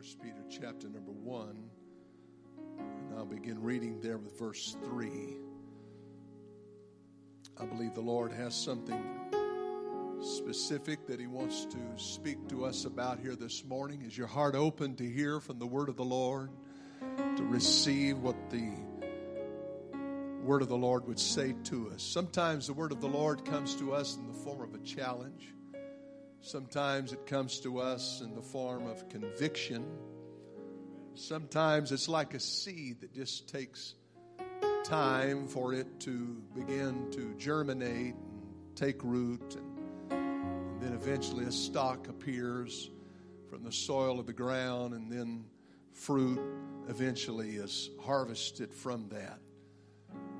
First Peter chapter number 1. And I'll begin reading there with verse 3. I believe the Lord has something specific that He wants to speak to us about here this morning. Is your heart open to hear from the Word of the Lord, to receive what the Word of the Lord would say to us? Sometimes the Word of the Lord comes to us in the form of a challenge. Sometimes it comes to us in the form of conviction. Sometimes it's like a seed that just takes time for it to begin to germinate and take root. And, and then eventually a stalk appears from the soil of the ground, and then fruit eventually is harvested from that.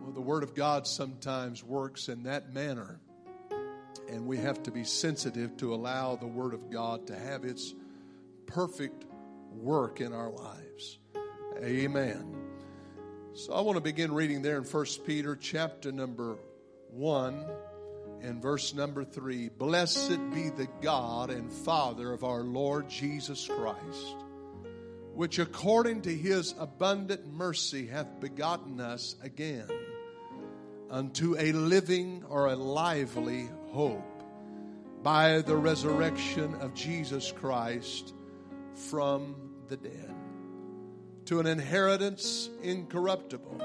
Well, the Word of God sometimes works in that manner and we have to be sensitive to allow the Word of God to have its perfect work in our lives. Amen. So I want to begin reading there in 1 Peter chapter number 1 and verse number 3. Blessed be the God and Father of our Lord Jesus Christ, which according to his abundant mercy hath begotten us again unto a living or a lively hope by the resurrection of Jesus Christ from the dead, to an inheritance incorruptible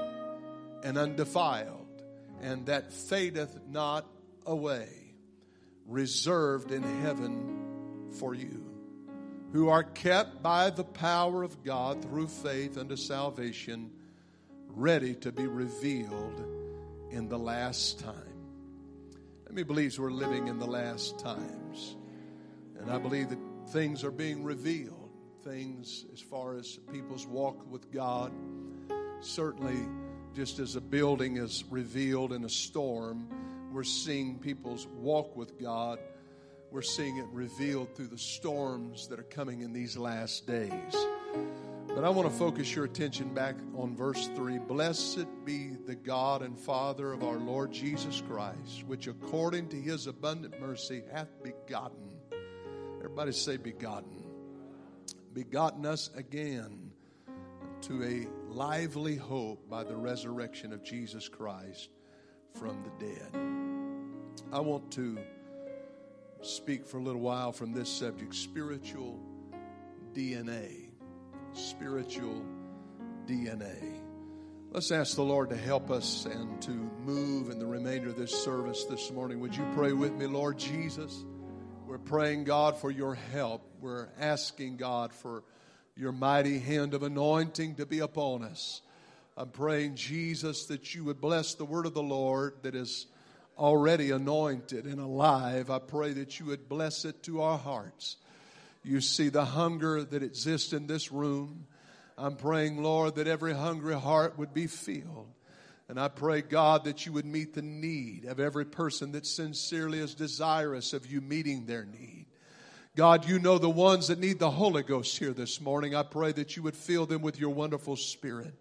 and undefiled, and that fadeth not away, reserved in heaven for you, who are kept by the power of God through faith unto salvation, ready to be revealed in the last time. Let me believe we're living in the last times. And I believe that things are being revealed. Things as far as people's walk with God. Certainly, just as a building is revealed in a storm, we're seeing people's walk with God. We're seeing it revealed through the storms that are coming in these last days. But I want to focus your attention back on verse 3. Blessed be the God and Father of our Lord Jesus Christ, which according to his abundant mercy hath begotten. Everybody say, begotten. Begotten us again to a lively hope by the resurrection of Jesus Christ from the dead. I want to speak for a little while from this subject spiritual DNA spiritual DNA. Let's ask the Lord to help us and to move in the remainder of this service this morning. Would you pray with me, Lord Jesus? We're praying, God, for your help. We're asking, God, for your mighty hand of anointing to be upon us. I'm praying, Jesus, that you would bless the word of the Lord that is already anointed and alive. I pray that you would bless it to our hearts. You see the hunger that exists in this room. I'm praying, Lord, that every hungry heart would be filled. And I pray, God, that you would meet the need of every person that sincerely is desirous of you meeting their need. God, you know the ones that need the Holy Ghost here this morning. I pray that you would fill them with your wonderful spirit.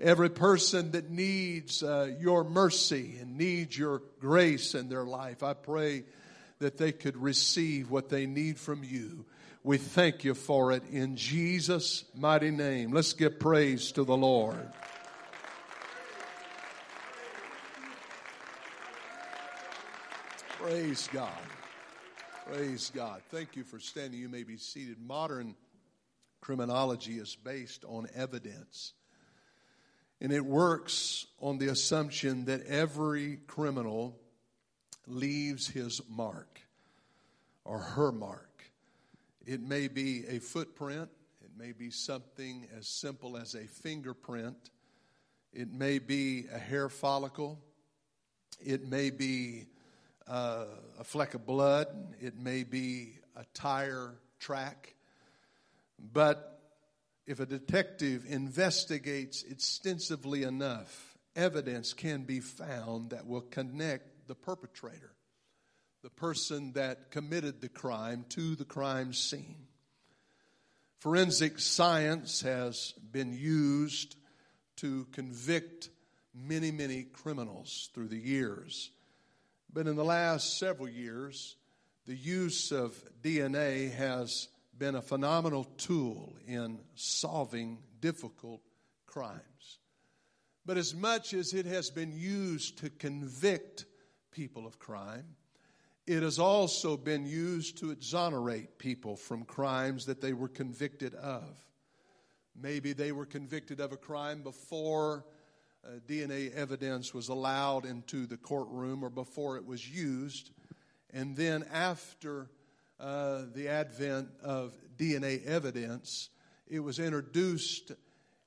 Every person that needs uh, your mercy and needs your grace in their life, I pray that they could receive what they need from you. We thank you for it in Jesus' mighty name. Let's give praise to the Lord. Praise God. Praise God. Thank you for standing. You may be seated. Modern criminology is based on evidence. And it works on the assumption that every criminal leaves his mark or her mark. It may be a footprint, it may be something as simple as a fingerprint, it may be a hair follicle, it may be uh, a fleck of blood, it may be a tire track. But if a detective investigates extensively enough, evidence can be found that will connect the perpetrator the person that committed the crime to the crime scene. Forensic science has been used to convict many, many criminals through the years. But in the last several years, the use of DNA has been a phenomenal tool in solving difficult crimes. But as much as it has been used to convict people of crime, it has also been used to exonerate people from crimes that they were convicted of. Maybe they were convicted of a crime before uh, DNA evidence was allowed into the courtroom or before it was used. And then after uh, the advent of DNA evidence, it was introduced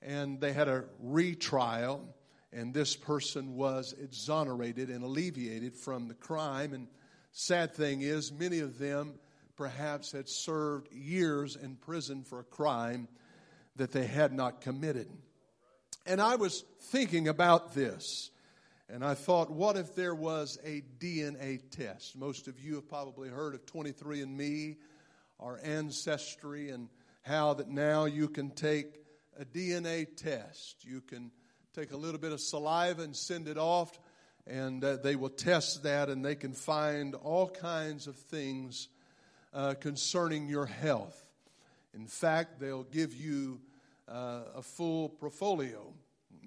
and they had a retrial, and this person was exonerated and alleviated from the crime. And sad thing is, many of them perhaps had served years in prison for a crime that they had not committed. And I was thinking about this, and I thought, what if there was a DNA test? Most of you have probably heard of 23andMe, our ancestry, and how that now you can take a DNA test. You can take a little bit of saliva and send it off, and uh, they will test that, and they can find all kinds of things uh, concerning your health. In fact, they'll give you uh, a full portfolio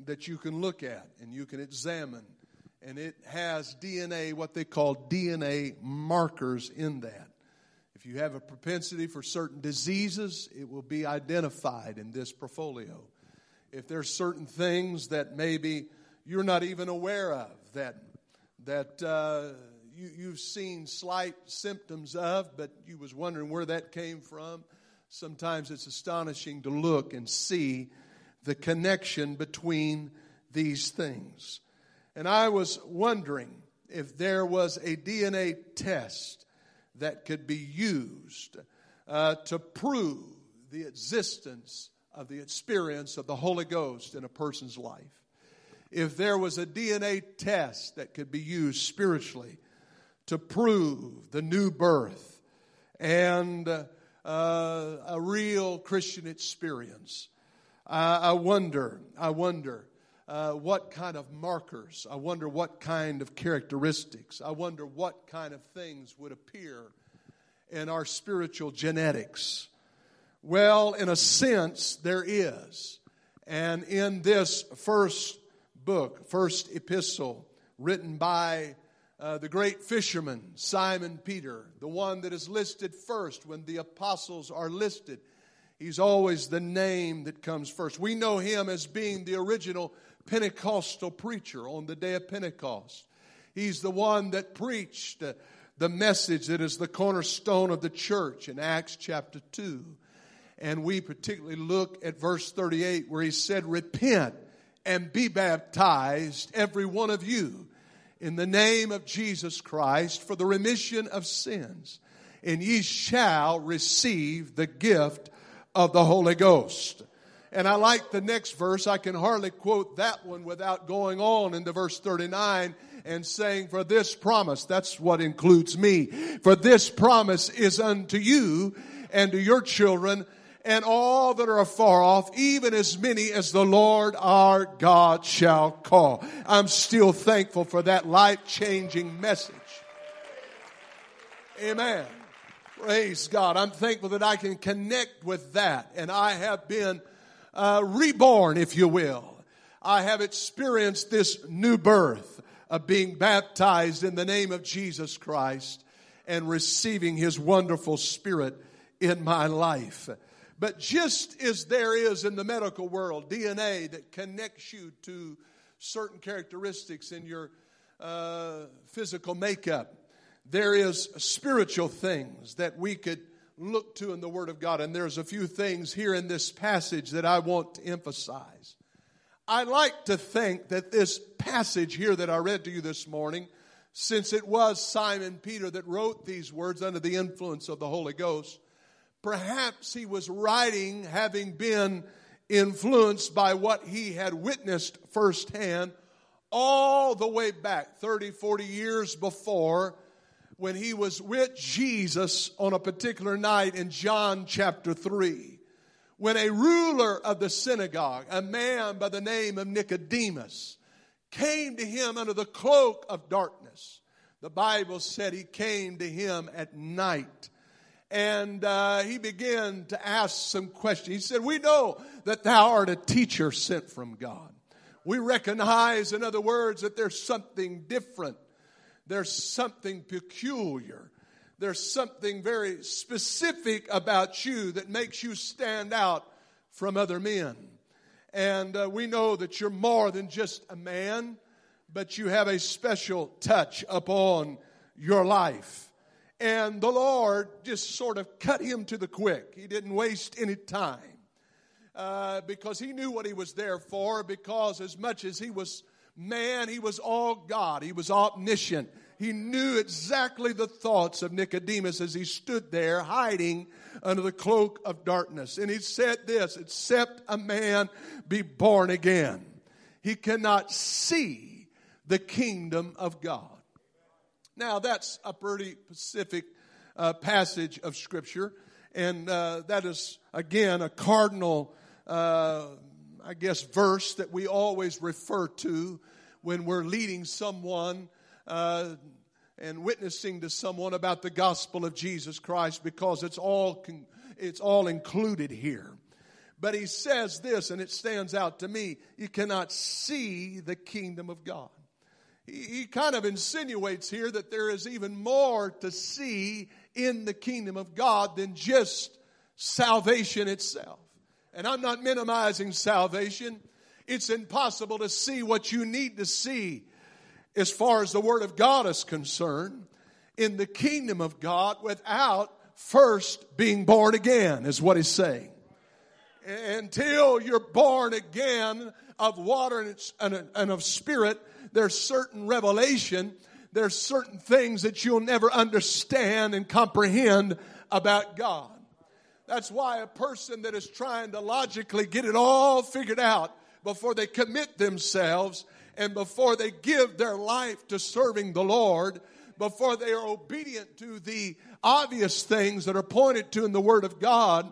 that you can look at and you can examine. And it has DNA, what they call DNA markers in that. If you have a propensity for certain diseases, it will be identified in this portfolio. If there's certain things that maybe you're not even aware of, that, that uh, you, you've seen slight symptoms of, but you was wondering where that came from, sometimes it's astonishing to look and see the connection between these things. And I was wondering if there was a DNA test that could be used uh, to prove the existence of the experience of the Holy Ghost in a person's life. If there was a DNA test that could be used spiritually to prove the new birth and uh, a real Christian experience, uh, I wonder, I wonder uh, what kind of markers, I wonder what kind of characteristics, I wonder what kind of things would appear in our spiritual genetics. Well, in a sense, there is. And in this first book, first epistle, written by uh, the great fisherman, Simon Peter, the one that is listed first when the apostles are listed, he's always the name that comes first. We know him as being the original Pentecostal preacher on the day of Pentecost. He's the one that preached uh, the message that is the cornerstone of the church in Acts chapter 2. And we particularly look at verse 38 where he said, Repent and be baptized, every one of you, in the name of Jesus Christ for the remission of sins, and ye shall receive the gift of the Holy Ghost. And I like the next verse. I can hardly quote that one without going on into verse 39 and saying, For this promise, that's what includes me. For this promise is unto you and to your children and all that are afar off, even as many as the Lord our God shall call. I'm still thankful for that life changing message. Amen. Praise God. I'm thankful that I can connect with that. And I have been uh, reborn, if you will. I have experienced this new birth of being baptized in the name of Jesus Christ and receiving his wonderful spirit in my life. But just as there is in the medical world DNA that connects you to certain characteristics in your uh, physical makeup, there is spiritual things that we could look to in the Word of God. And there's a few things here in this passage that I want to emphasize. I like to think that this passage here that I read to you this morning, since it was Simon Peter that wrote these words under the influence of the Holy Ghost, perhaps he was writing having been influenced by what he had witnessed firsthand all the way back 30, 40 years before when he was with Jesus on a particular night in John chapter 3. When a ruler of the synagogue, a man by the name of Nicodemus, came to him under the cloak of darkness. The Bible said he came to him at night and uh, he began to ask some questions. He said, We know that thou art a teacher sent from God. We recognize, in other words, that there's something different, there's something peculiar, there's something very specific about you that makes you stand out from other men. And uh, we know that you're more than just a man, but you have a special touch upon your life. And the Lord just sort of cut him to the quick. He didn't waste any time uh, because he knew what he was there for. Because as much as he was man, he was all God, he was omniscient. He knew exactly the thoughts of Nicodemus as he stood there hiding under the cloak of darkness. And he said this except a man be born again, he cannot see the kingdom of God. Now, that's a pretty specific uh, passage of Scripture, and uh, that is, again, a cardinal, uh, I guess, verse that we always refer to when we're leading someone uh, and witnessing to someone about the gospel of Jesus Christ because it's all, it's all included here. But he says this, and it stands out to me you cannot see the kingdom of God he, kind of insinuates here that there is even more to see in the kingdom of God than just salvation itself. And I'm not minimizing salvation. It's impossible to see what you need to see as far as the Word of God is concerned in the kingdom of God without first being born again, is what he's saying. Until you're born again of water and of spirit, there's certain revelation, there's certain things that you'll never understand and comprehend about God. That's why a person that is trying to logically get it all figured out before they commit themselves and before they give their life to serving the Lord, before they are obedient to the obvious things that are pointed to in the Word of God,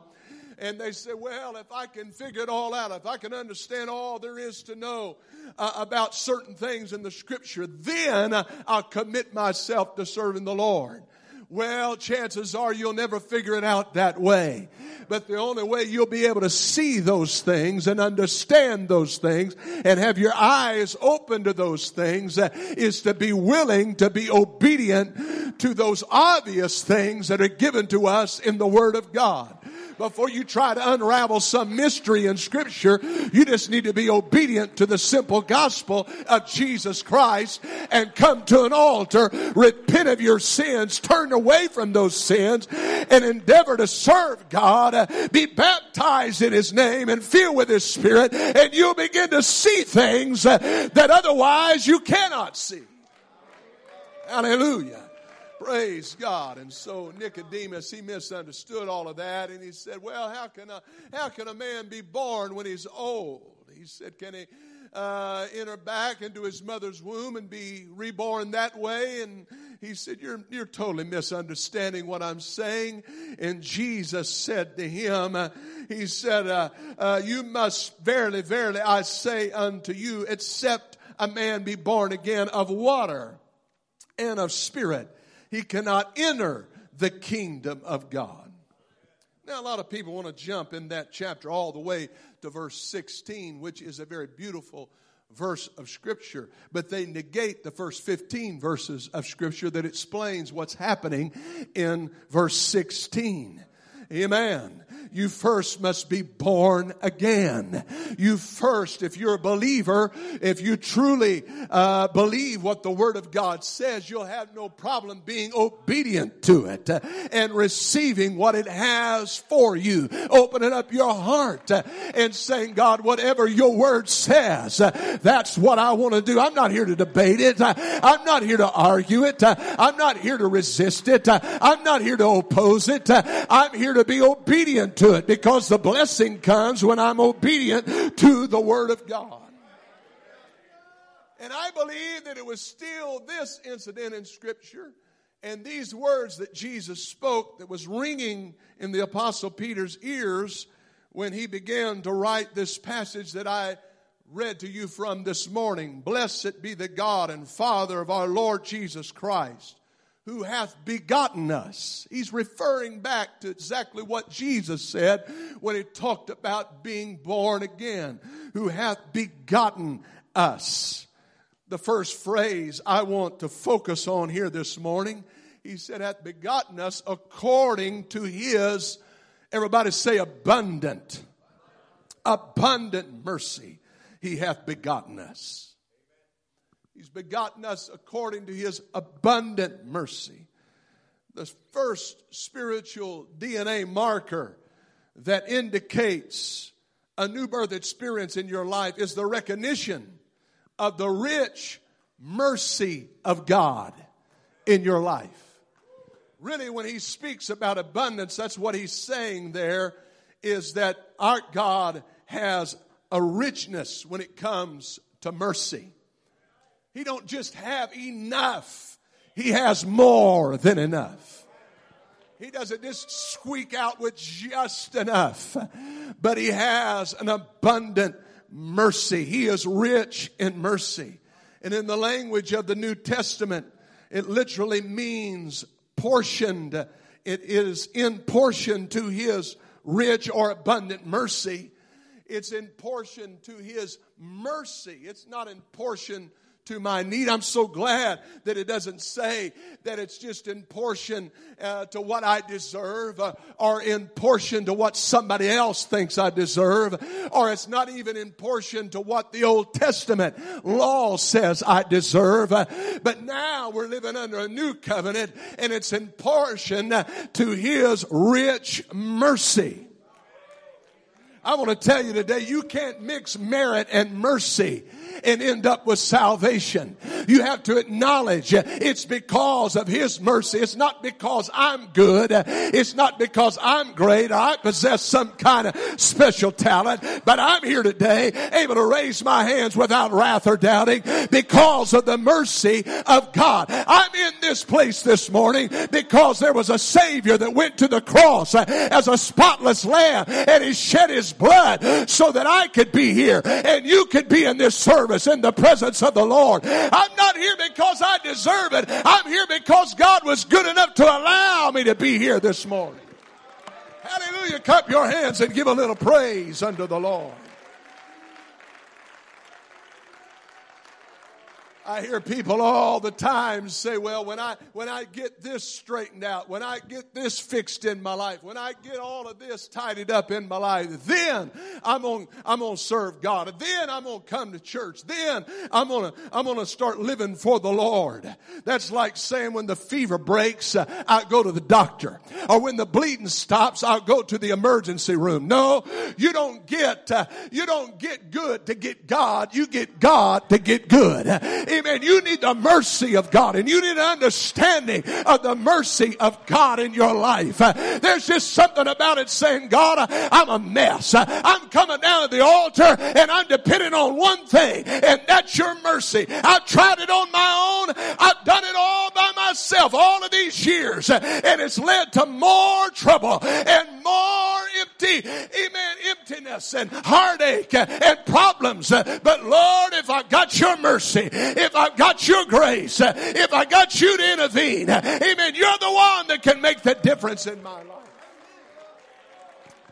and they say, well, if I can figure it all out, if I can understand all there is to know uh, about certain things in the scripture, then I'll commit myself to serving the Lord. Well, chances are you'll never figure it out that way. But the only way you'll be able to see those things and understand those things and have your eyes open to those things uh, is to be willing to be obedient to those obvious things that are given to us in the Word of God before you try to unravel some mystery in scripture, you just need to be obedient to the simple gospel of Jesus Christ and come to an altar, repent of your sins, turn away from those sins and endeavor to serve God, uh, be baptized in His name and filled with His Spirit and you'll begin to see things uh, that otherwise you cannot see. Hallelujah. Praise God. And so Nicodemus, he misunderstood all of that and he said, Well, how can a, how can a man be born when he's old? He said, Can he uh, enter back into his mother's womb and be reborn that way? And he said, You're, you're totally misunderstanding what I'm saying. And Jesus said to him, uh, He said, uh, uh You must verily, verily, I say unto you, except a man be born again of water and of spirit he cannot enter the kingdom of God. Now, a lot of people want to jump in that chapter all the way to verse 16, which is a very beautiful verse of Scripture, but they negate the first 15 verses of Scripture that explains what's happening in verse 16. Amen you first must be born again. You first, if you're a believer, if you truly uh, believe what the Word of God says, you'll have no problem being obedient to it uh, and receiving what it has for you. Opening up your heart uh, and saying, God, whatever your Word says, uh, that's what I want to do. I'm not here to debate it. I'm not here to argue it. I'm not here to resist it. I'm not here to oppose it. I'm here to be obedient to it because the blessing comes when I'm obedient to the Word of God. And I believe that it was still this incident in Scripture and these words that Jesus spoke that was ringing in the Apostle Peter's ears when he began to write this passage that I read to you from this morning. Blessed be the God and Father of our Lord Jesus Christ who hath begotten us. He's referring back to exactly what Jesus said when he talked about being born again, who hath begotten us. The first phrase I want to focus on here this morning, he said, hath begotten us according to his, everybody say abundant, abundant mercy. He hath begotten us. He's begotten us according to his abundant mercy. The first spiritual DNA marker that indicates a new birth experience in your life is the recognition of the rich mercy of God in your life. Really, when he speaks about abundance, that's what he's saying there is that our God has a richness when it comes to mercy. He don't just have enough. He has more than enough. He doesn't just squeak out with just enough, but he has an abundant mercy. He is rich in mercy. And in the language of the New Testament, it literally means portioned. It is in portion to his rich or abundant mercy. It's in portion to his mercy. It's not in portion to my need. I'm so glad that it doesn't say that it's just in portion uh, to what I deserve uh, or in portion to what somebody else thinks I deserve or it's not even in portion to what the Old Testament law says I deserve. Uh, but now we're living under a new covenant and it's in portion to His rich mercy. I want to tell you today, you can't mix merit and mercy and end up with salvation. You have to acknowledge it's because of His mercy. It's not because I'm good. It's not because I'm great. I possess some kind of special talent, but I'm here today able to raise my hands without wrath or doubting because of the mercy of God. I'm in this place this morning because there was a Savior that went to the cross as a spotless lamb and He shed His blood so that I could be here and you could be in this service service in the presence of the Lord. I'm not here because I deserve it. I'm here because God was good enough to allow me to be here this morning. Hallelujah. Cup your hands and give a little praise unto the Lord. I hear people all the time say, well, when I, when I get this straightened out, when I get this fixed in my life, when I get all of this tidied up in my life, then I'm going, I'm to serve God. Then I'm going to come to church. Then I'm going to, I'm to start living for the Lord. That's like saying when the fever breaks, uh, I go to the doctor. Or when the bleeding stops, I'll go to the emergency room. No, you don't get, uh, you don't get good to get God. You get God to get good. Amen. You need the mercy of God and you need an understanding of the mercy of God in your life. Uh, there's just something about it saying, God, uh, I'm a mess. Uh, I'm coming down to the altar and I'm depending on one thing and that's your mercy. I've tried it on my own. I've done it all by all of these years and it's led to more trouble and more empty, amen, emptiness and heartache and problems. But Lord, if I got your mercy, if I've got your grace, if I got you to intervene, amen, you're the one that can make the difference in my life.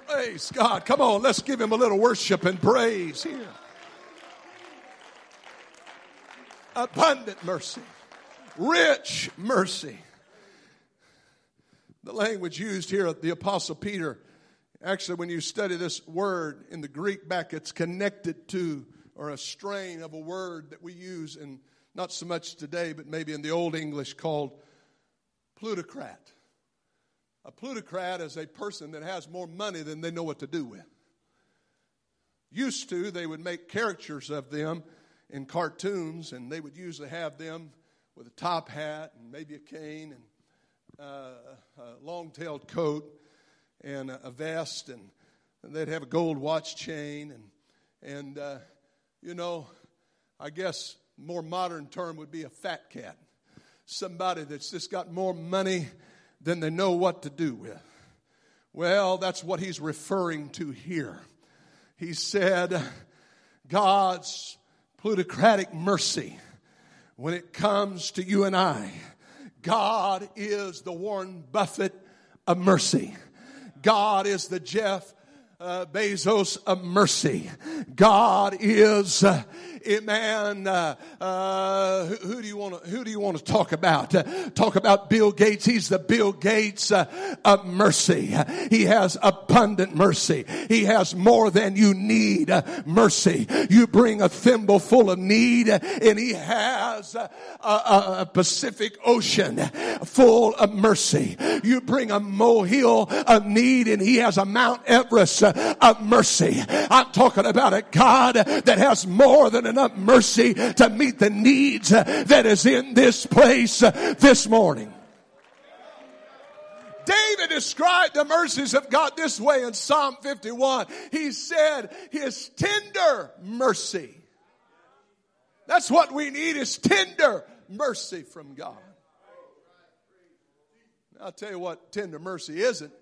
Praise God. Come on, let's give him a little worship and praise here. Abundant mercy, rich mercy. The language used here at the Apostle Peter, actually, when you study this word in the Greek back, it's connected to or a strain of a word that we use in not so much today, but maybe in the Old English called plutocrat. A plutocrat is a person that has more money than they know what to do with. Used to, they would make caricatures of them in cartoons, and they would usually have them with a top hat and maybe a cane and uh, a long tailed coat and a vest, and they'd have a gold watch chain. And, and uh, you know, I guess more modern term would be a fat cat. Somebody that's just got more money than they know what to do with. Well, that's what he's referring to here. He said, God's plutocratic mercy when it comes to you and I God is the Warren Buffett of mercy. God is the Jeff uh, Bezos of mercy. God is, uh, man. Uh, uh, who, do you want to who do you want to talk about? Uh, talk about Bill Gates. He's the Bill Gates uh, of mercy. He has abundant mercy. He has more than you need mercy. You bring a thimble full of need, and he has a, a, a Pacific Ocean full of mercy. You bring a molehill of need, and he has a Mount Everest of mercy. I'm talking about a God that has more than enough mercy to meet the needs that is in this place this morning. David described the mercies of God this way in Psalm 51. He said, His tender mercy. That's what we need is tender mercy from God. I'll tell you what tender mercy isn't.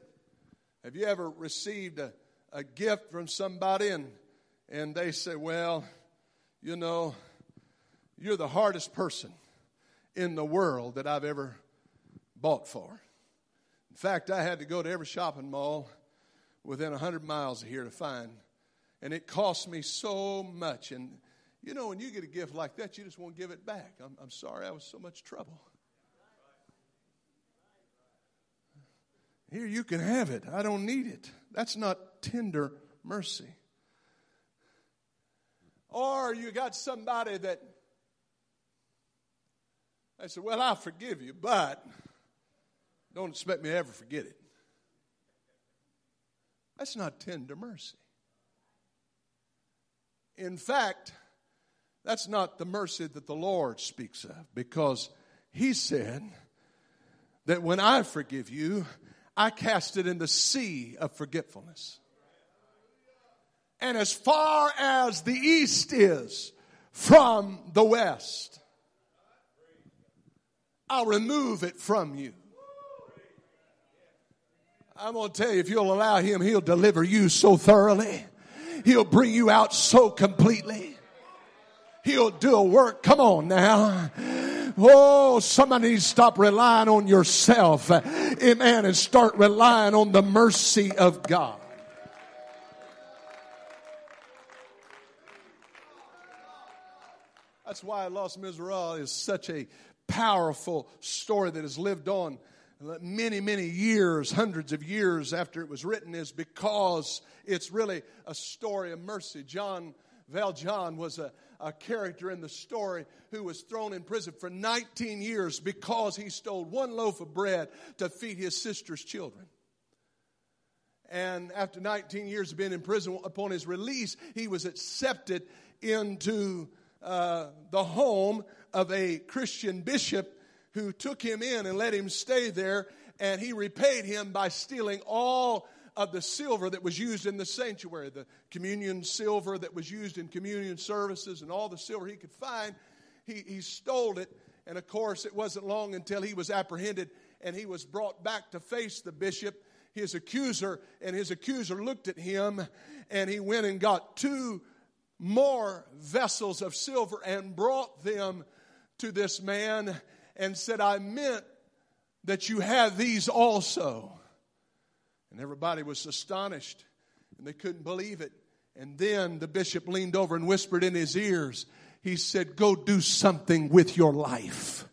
Have you ever received a a gift from somebody and and they say, "Well, you know, you're the hardest person in the world that I've ever bought for." In fact, I had to go to every shopping mall within 100 miles of here to find and it cost me so much. And you know when you get a gift like that you just won't give it back. I'm, I'm sorry i was so much trouble. Here you can have it. I don't need it. That's not tender mercy. Or you got somebody that I said, Well, I'll forgive you, but don't expect me to ever forget it. That's not tender mercy. In fact, that's not the mercy that the Lord speaks of because He said that when I forgive you, I cast it in the sea of forgetfulness. And as far as the east is from the west, I'll remove it from you. I'm going to tell you, if you'll allow Him, He'll deliver you so thoroughly. He'll bring you out so completely. He'll do a work. Come on now. Oh, somebody needs to stop relying on yourself. Amen. And start relying on the mercy of God. That's why Les Miserables is such a powerful story that has lived on many, many years, hundreds of years after it was written, is because it's really a story of mercy. John Valjean was a, a character in the story who was thrown in prison for 19 years because he stole one loaf of bread to feed his sister's children. And after 19 years of being in prison, upon his release, he was accepted into uh, the home of a Christian bishop who took him in and let him stay there, and he repaid him by stealing all of the silver that was used in the sanctuary, the communion silver that was used in communion services, and all the silver he could find. He, he stole it, and of course, it wasn't long until he was apprehended and he was brought back to face the bishop, his accuser, and his accuser looked at him and he went and got two more vessels of silver and brought them to this man and said, I meant that you have these also. And everybody was astonished and they couldn't believe it. And then the bishop leaned over and whispered in his ears, He said, Go do something with your life.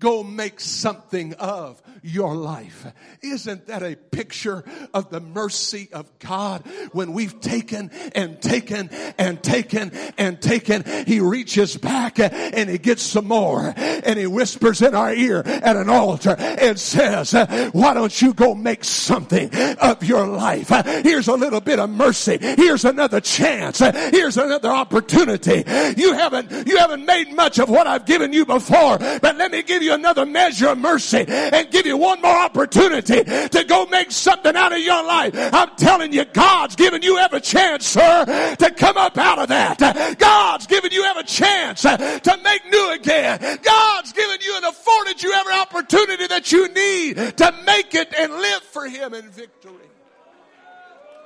Go make something of your life. Isn't that a picture of the mercy of God when we've taken and taken and taken and taken? He reaches back and he gets some more and he whispers in our ear at an altar and says, why don't you go make something of your life? Here's a little bit of mercy. Here's another chance. Here's another opportunity. You haven't, you haven't made much of what I've given you before, but let me give you you another measure of mercy and give you one more opportunity to go make something out of your life. I'm telling you, God's giving you every chance, sir, to come up out of that. God's giving you every chance uh, to make new again. God's given you and afforded you every opportunity that you need to make it and live for Him in victory.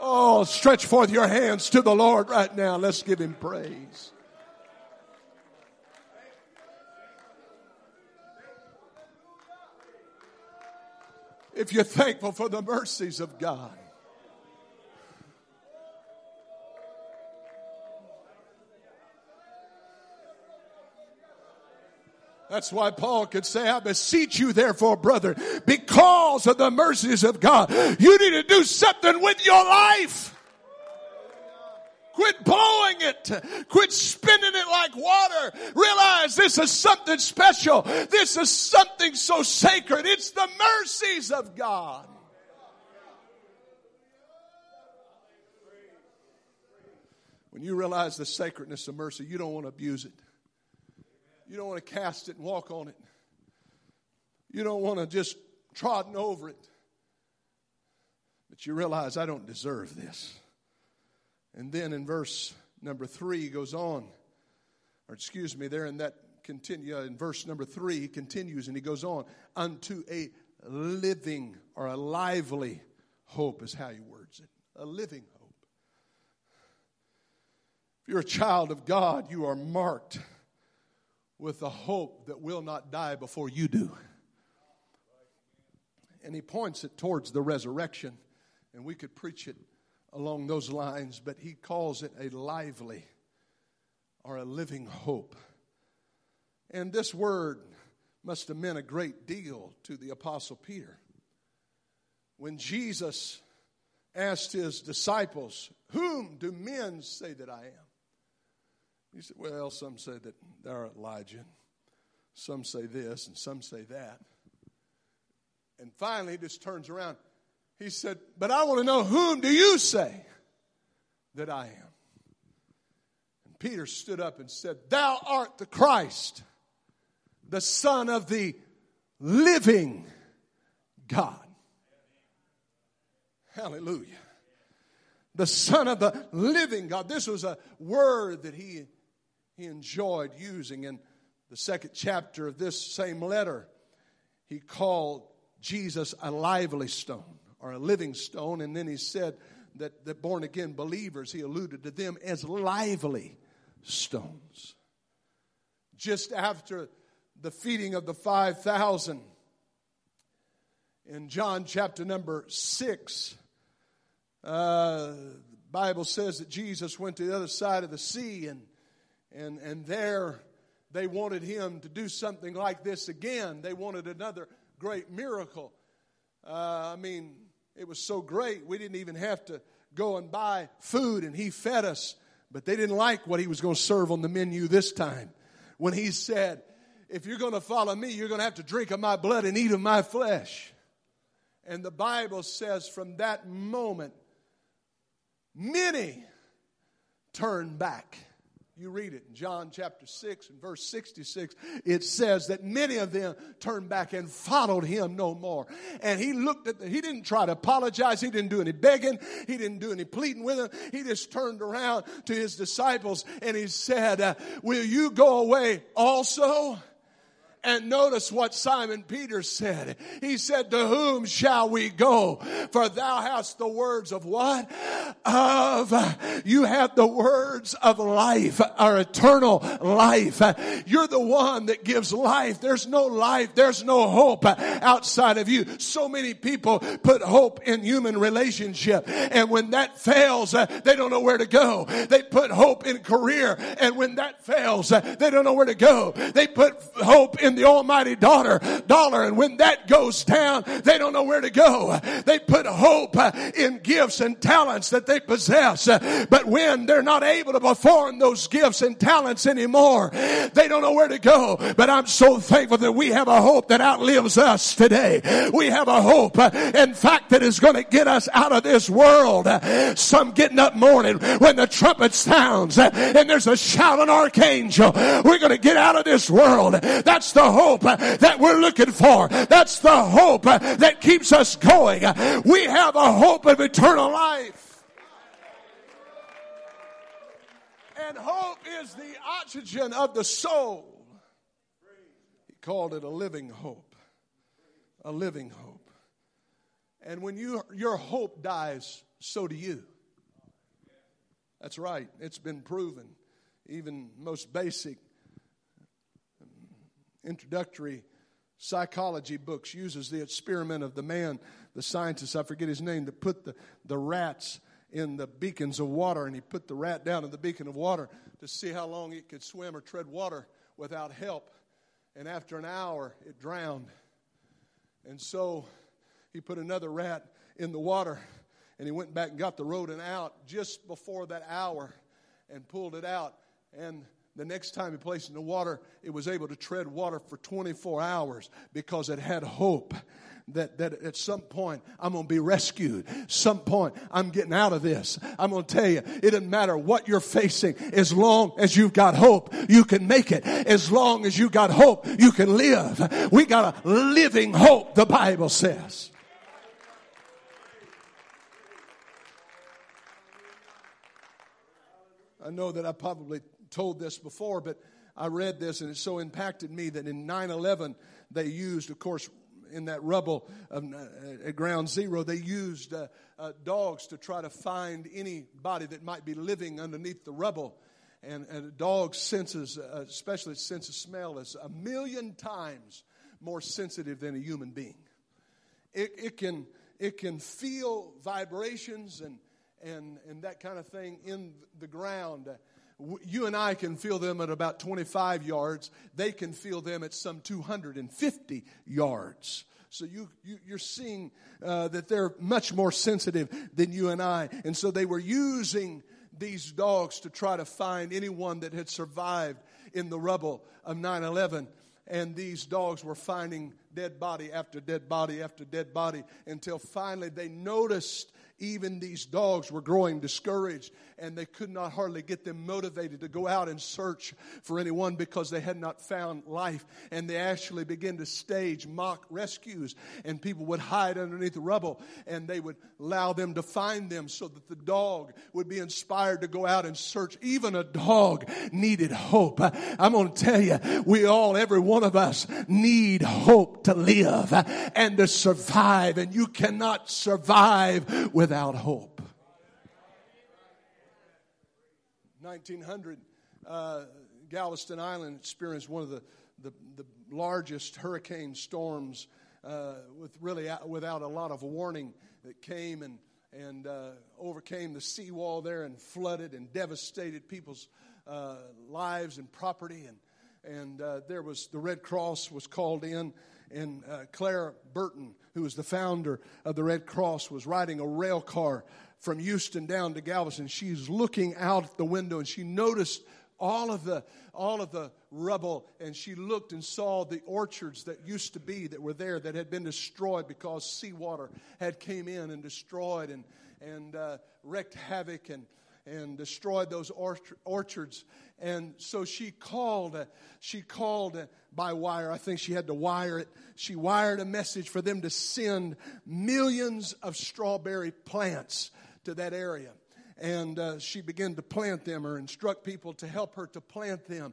Oh, stretch forth your hands to the Lord right now. Let's give Him praise. If you're thankful for the mercies of God. That's why Paul could say, I beseech you therefore, brother, because of the mercies of God, you need to do something with your life. Quit blowing it. Quit spending it like water. Realize this is something special. This is something so sacred. It's the mercies of God. When you realize the sacredness of mercy, you don't want to abuse it. You don't want to cast it and walk on it. You don't want to just trodden over it. But you realize I don't deserve this. And then in verse number three, he goes on, or excuse me, there in that continue uh, in verse number three, he continues and he goes on unto a living or a lively hope is how he words it. A living hope. If you're a child of God, you are marked with a hope that will not die before you do. And he points it towards the resurrection, and we could preach it along those lines, but he calls it a lively or a living hope. And this word must have meant a great deal to the Apostle Peter. When Jesus asked his disciples, Whom do men say that I am? He said, Well, some say that thou art Elijah, some say this, and some say that. And finally, he just turns around. He said, But I want to know whom do you say that I am? And Peter stood up and said, Thou art the Christ, the Son of the living God. Hallelujah. The Son of the living God. This was a word that he, he enjoyed using in the second chapter of this same letter. He called Jesus a lively stone or a living stone. And then he said that, that born again believers, he alluded to them as lively stones. Just after the feeding of the 5,000, in John chapter number 6, uh, Bible says that Jesus went to the other side of the sea and, and, and there they wanted him to do something like this again. They wanted another great miracle. Uh, I mean, it was so great, we didn't even have to go and buy food, and He fed us. But they didn't like what He was going to serve on the menu this time. When He said, If you're going to follow me, you're going to have to drink of my blood and eat of my flesh. And the Bible says from that moment, many turned back you read it in John chapter 6 and verse 66. It says that many of them turned back and followed him no more. And he looked at the, he didn't try to apologize. He didn't do any begging. He didn't do any pleading with them. He just turned around to his disciples and he said, uh, Will you go away also? And notice what Simon Peter said. He said, To whom shall we go? For thou hast the words of what? Of, you have the words of life, our eternal life. You're the one that gives life. There's no life. There's no hope outside of you. So many people put hope in human relationship. And when that fails, uh, they don't know where to go. They put hope in career. And when that fails, uh, they don't know where to go. They put hope in the almighty daughter, dollar. And when that goes down, they don't know where to go. They put hope uh, in gifts and talents that they possess. But when they're not able to perform those gifts and talents anymore, they don't know where to go. But I'm so thankful that we have a hope that outlives us today. We have a hope, uh, in fact, that is going to get us out of this world. Some getting up morning when the trumpet sounds uh, and there's a shout shouting archangel. We're going to get out of this world. That's the hope uh, that we're looking for. That's the hope uh, that keeps us going. We have a hope of eternal life. And hope is the oxygen of the soul. He called it a living hope. A living hope. And when you, your hope dies, so do you. That's right. It's been proven. Even most basic introductory psychology books uses the experiment of the man, the scientist, I forget his name, that put the, the rats in the beacons of water, and he put the rat down in the beacon of water to see how long it could swim or tread water without help. And after an hour, it drowned. And so he put another rat in the water, and he went back and got the rodent out just before that hour and pulled it out. And the next time he placed it in the water, it was able to tread water for 24 hours because it had hope that, that at some point I'm going to be rescued. Some point I'm getting out of this. I'm going to tell you, it doesn't matter what you're facing. As long as you've got hope, you can make it. As long as you've got hope, you can live. We got a living hope, the Bible says. I know that I probably told this before, but I read this and it so impacted me that in 9 11, they used, of course, in that rubble of, uh, at ground zero, they used uh, uh, dogs to try to find anybody that might be living underneath the rubble. And, and a dog's senses, uh, especially sense of smell, is a million times more sensitive than a human being. It, it, can, it can feel vibrations and, and, and that kind of thing in the ground you and I can feel them at about 25 yards. They can feel them at some 250 yards. So you, you are seeing uh, that they're much more sensitive than you and I. And so they were using these dogs to try to find anyone that had survived in the rubble of 9/11. And these dogs were finding dead body after dead body after dead body until finally they noticed even these dogs were growing discouraged and they could not hardly get them motivated to go out and search for anyone because they had not found life. And they actually began to stage mock rescues and people would hide underneath the rubble and they would allow them to find them so that the dog would be inspired to go out and search. Even a dog needed hope. I'm going to tell you, we all, every one of us need hope to live and to survive and you cannot survive without hope. 1900, uh, Galveston Island experienced one of the, the, the largest hurricane storms uh, with really without a lot of warning that came and, and uh, overcame the seawall there and flooded and devastated people's uh, lives and property. And, and uh, there was the Red Cross was called in and uh, Clara Barton, who was the founder of the Red Cross, was riding a rail car from Houston down to Galveston. She's looking out the window and she noticed all of the all of the rubble and she looked and saw the orchards that used to be that were there that had been destroyed because seawater had came in and destroyed and and uh, wreaked havoc and and destroyed those orchards and so she called she called by wire i think she had to wire it she wired a message for them to send millions of strawberry plants to that area. And uh, she began to plant them or instruct people to help her to plant them.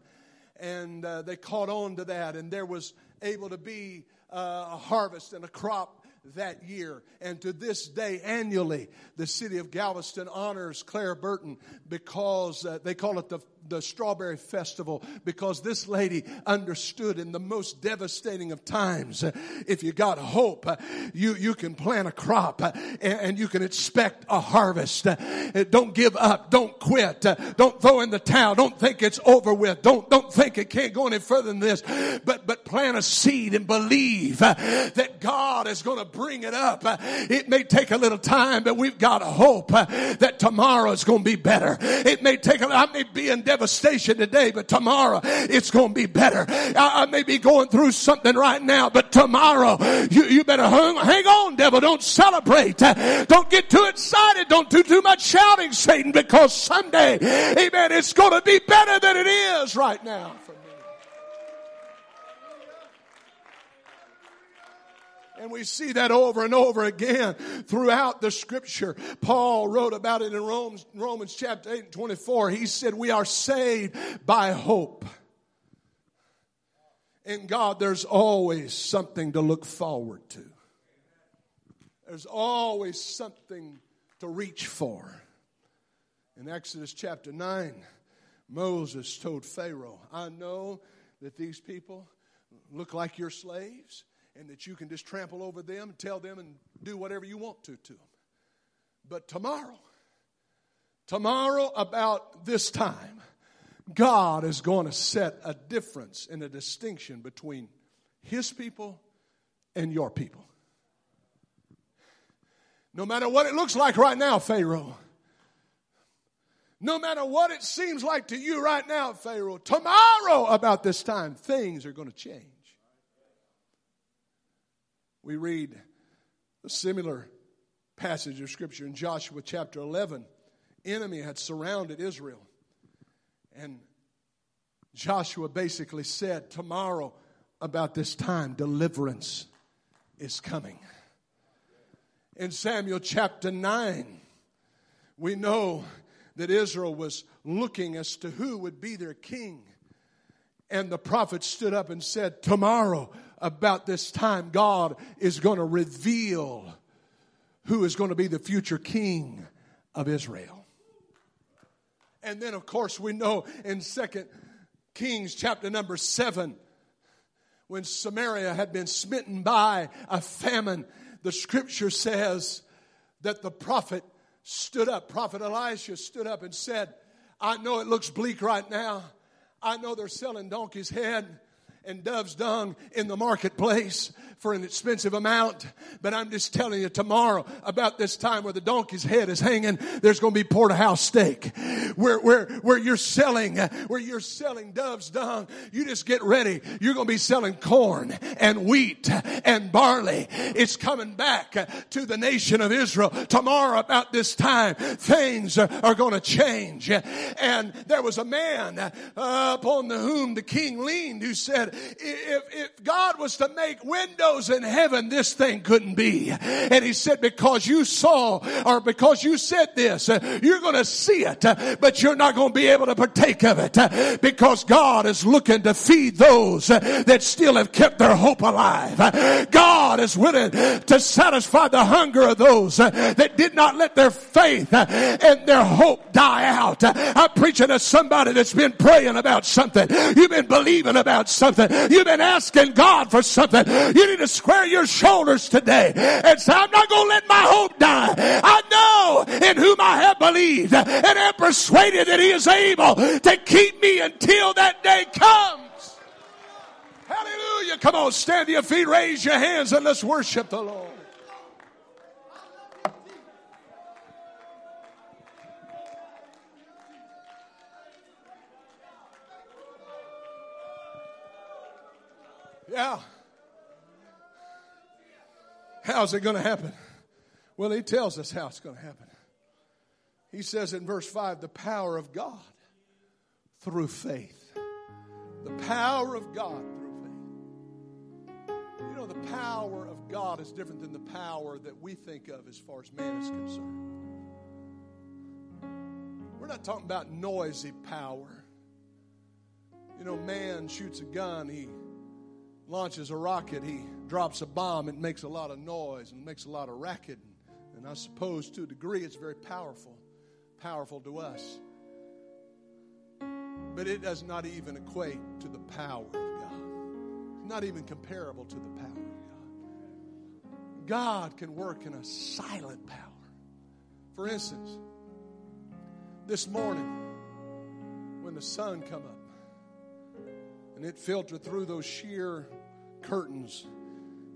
And uh, they caught on to that, and there was able to be uh, a harvest and a crop that year. And to this day, annually, the city of Galveston honors Clara Barton because uh, they call it the the Strawberry Festival because this lady understood in the most devastating of times if you got hope, you, you can plant a crop and you can expect a harvest. Don't give up. Don't quit. Don't throw in the towel. Don't think it's over with. Don't, don't think it can't go any further than this. But, but plant a seed and believe that God is going to bring it up. It may take a little time, but we've got hope that tomorrow is going to be better. It may take a, I may be in devastation today, but tomorrow it's going to be better. I, I, may be going through something right now, but tomorrow you, you better hang, hang on, devil. Don't celebrate. Don't get too excited. Don't do too much shouting, Satan, because someday, amen, it's going to be better than it is right now. And we see that over and over again throughout the scripture. Paul wrote about it in Romans, Romans chapter 8 and 24. He said, We are saved by hope. In God, there's always something to look forward to. There's always something to reach for. In Exodus chapter 9, Moses told Pharaoh, I know that these people look like your slaves and that you can just trample over them and tell them and do whatever you want to to them. But tomorrow, tomorrow about this time, God is going to set a difference and a distinction between His people and your people. No matter what it looks like right now, Pharaoh. No matter what it seems like to you right now, Pharaoh, tomorrow about this time, things are going to change. We read a similar passage of scripture in Joshua chapter 11. Enemy had surrounded Israel. And Joshua basically said, Tomorrow, about this time, deliverance is coming. In Samuel chapter 9, we know that Israel was looking as to who would be their king. And the prophet stood up and said, Tomorrow, about this time, God is going to reveal who is going to be the future king of Israel. And then, of course, we know in Second Kings chapter number 7, when Samaria had been smitten by a famine, the scripture says that the prophet stood up, Prophet Elisha stood up and said, I know it looks bleak right now. I know they're selling donkey's head and dove's dung in the marketplace for an expensive amount. But I'm just telling you tomorrow about this time where the donkey's head is hanging, there's going to be porterhouse steak. Where, where, where you're selling, where you're selling dove's dung, you just get ready. You're going to be selling corn and wheat and barley. It's coming back to the nation of Israel. Tomorrow about this time, things are going to change. And there was a man upon whom the king leaned who said, if, if God was to make windows in heaven, this thing couldn't be. And he said, because you saw or because you said this, you're going to see it, but you're not going to be able to partake of it because God is looking to feed those that still have kept their hope alive. God is willing to satisfy the hunger of those that did not let their faith and their hope die out. I'm preaching to somebody that's been praying about something. You've been believing about something something. You've been asking God for something. You need to square your shoulders today and say, I'm not going to let my hope die. I know in whom I have believed and am persuaded that he is able to keep me until that day comes. Hallelujah. Come on, stand to your feet, raise your hands, and let's worship the Lord. Yeah. How's it going to happen? Well, he tells us how it's going to happen. He says in verse 5 the power of God through faith. The power of God through faith. You know, the power of God is different than the power that we think of as far as man is concerned. We're not talking about noisy power. You know, man shoots a gun, he launches a rocket, he drops a bomb, it makes a lot of noise and makes a lot of racket. And I suppose to a degree it's very powerful, powerful to us. But it does not even equate to the power of God. It's not even comparable to the power of God. God can work in a silent power. For instance, this morning when the sun come up and it filtered through those sheer curtains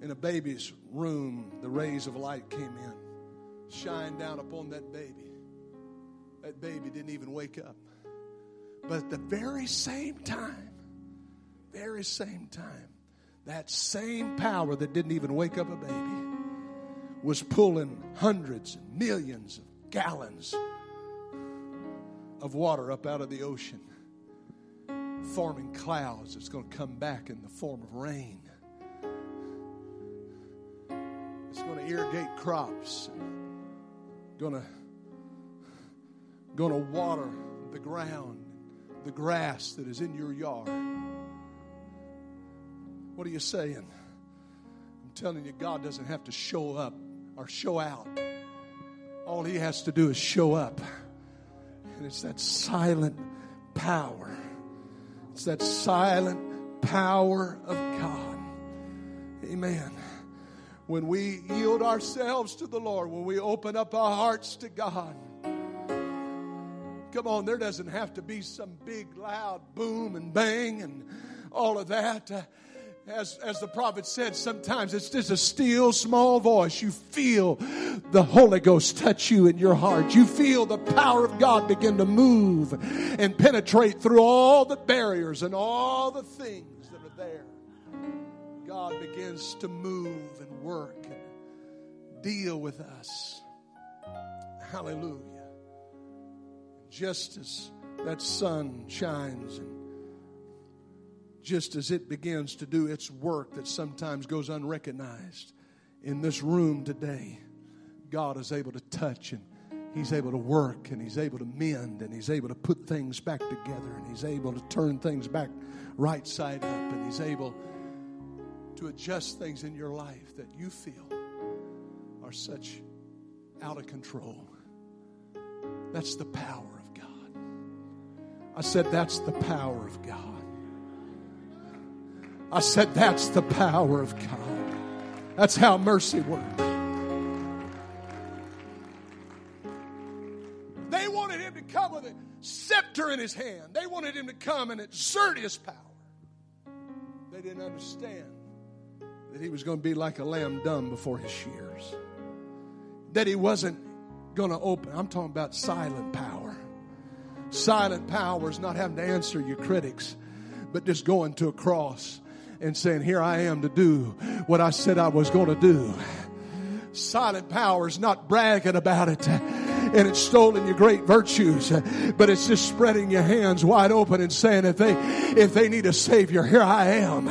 in a baby's room, the rays of light came in, shined down upon that baby. That baby didn't even wake up. But at the very same time, very same time, that same power that didn't even wake up a baby was pulling hundreds and millions of gallons of water up out of the ocean, forming clouds that's going to come back in the form of rain. Irrigate crops. Going to water the ground, the grass that is in your yard. What are you saying? I'm telling you, God doesn't have to show up or show out. All He has to do is show up. And it's that silent power. It's that silent power of God. Amen. When we yield ourselves to the Lord, when we open up our hearts to God, come on, there doesn't have to be some big loud boom and bang and all of that. Uh, as, as the prophet said, sometimes it's just a still small voice. You feel the Holy Ghost touch you in your heart. You feel the power of God begin to move and penetrate through all the barriers and all the things that are there. God begins to move and work and deal with us. Hallelujah. Just as that sun shines and just as it begins to do its work that sometimes goes unrecognized. In this room today, God is able to touch and He's able to work and He's able to mend and He's able to put things back together and He's able to turn things back right side up and He's able to adjust things in your life that you feel are such out of control. That's the power of God. I said, That's the power of God. I said, That's the power of God. That's how mercy works. They wanted him to come with a scepter in his hand, they wanted him to come and exert his power. They didn't understand that he was going to be like a lamb dumb before his shears, that he wasn't going to open. I'm talking about silent power. Silent power is not having to answer your critics, but just going to a cross and saying, Here I am to do what I said I was going to do. Silent power is not bragging about it and it's stolen your great virtues, but it's just spreading your hands wide open and saying, if they, if they need a savior, here I am.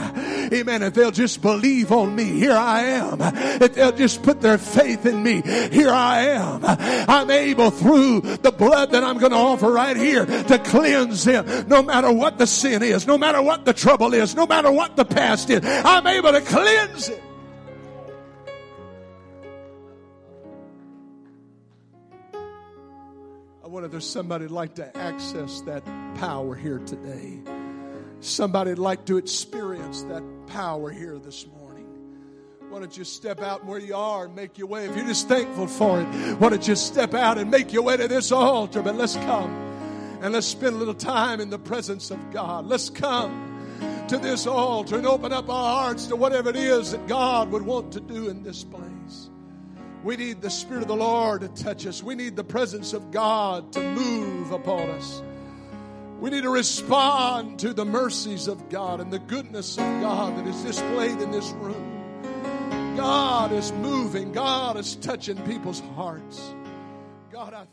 Amen. If they'll just believe on me, here I am. If they'll just put their faith in me, here I am. I'm able through the blood that I'm going to offer right here to cleanse them no matter what the sin is, no matter what the trouble is, no matter what the past is. I'm able to cleanse it. If there's somebody like to access that power here today. Somebody'd like to experience that power here this morning. Why don't you step out where you are and make your way? If you're just thankful for it, why don't you step out and make your way to this altar? But let's come and let's spend a little time in the presence of God. Let's come to this altar and open up our hearts to whatever it is that God would want to do in this place. We need the Spirit of the Lord to touch us. We need the presence of God to move upon us. We need to respond to the mercies of God and the goodness of God that is displayed in this room. God is moving, God is touching people's hearts. God, I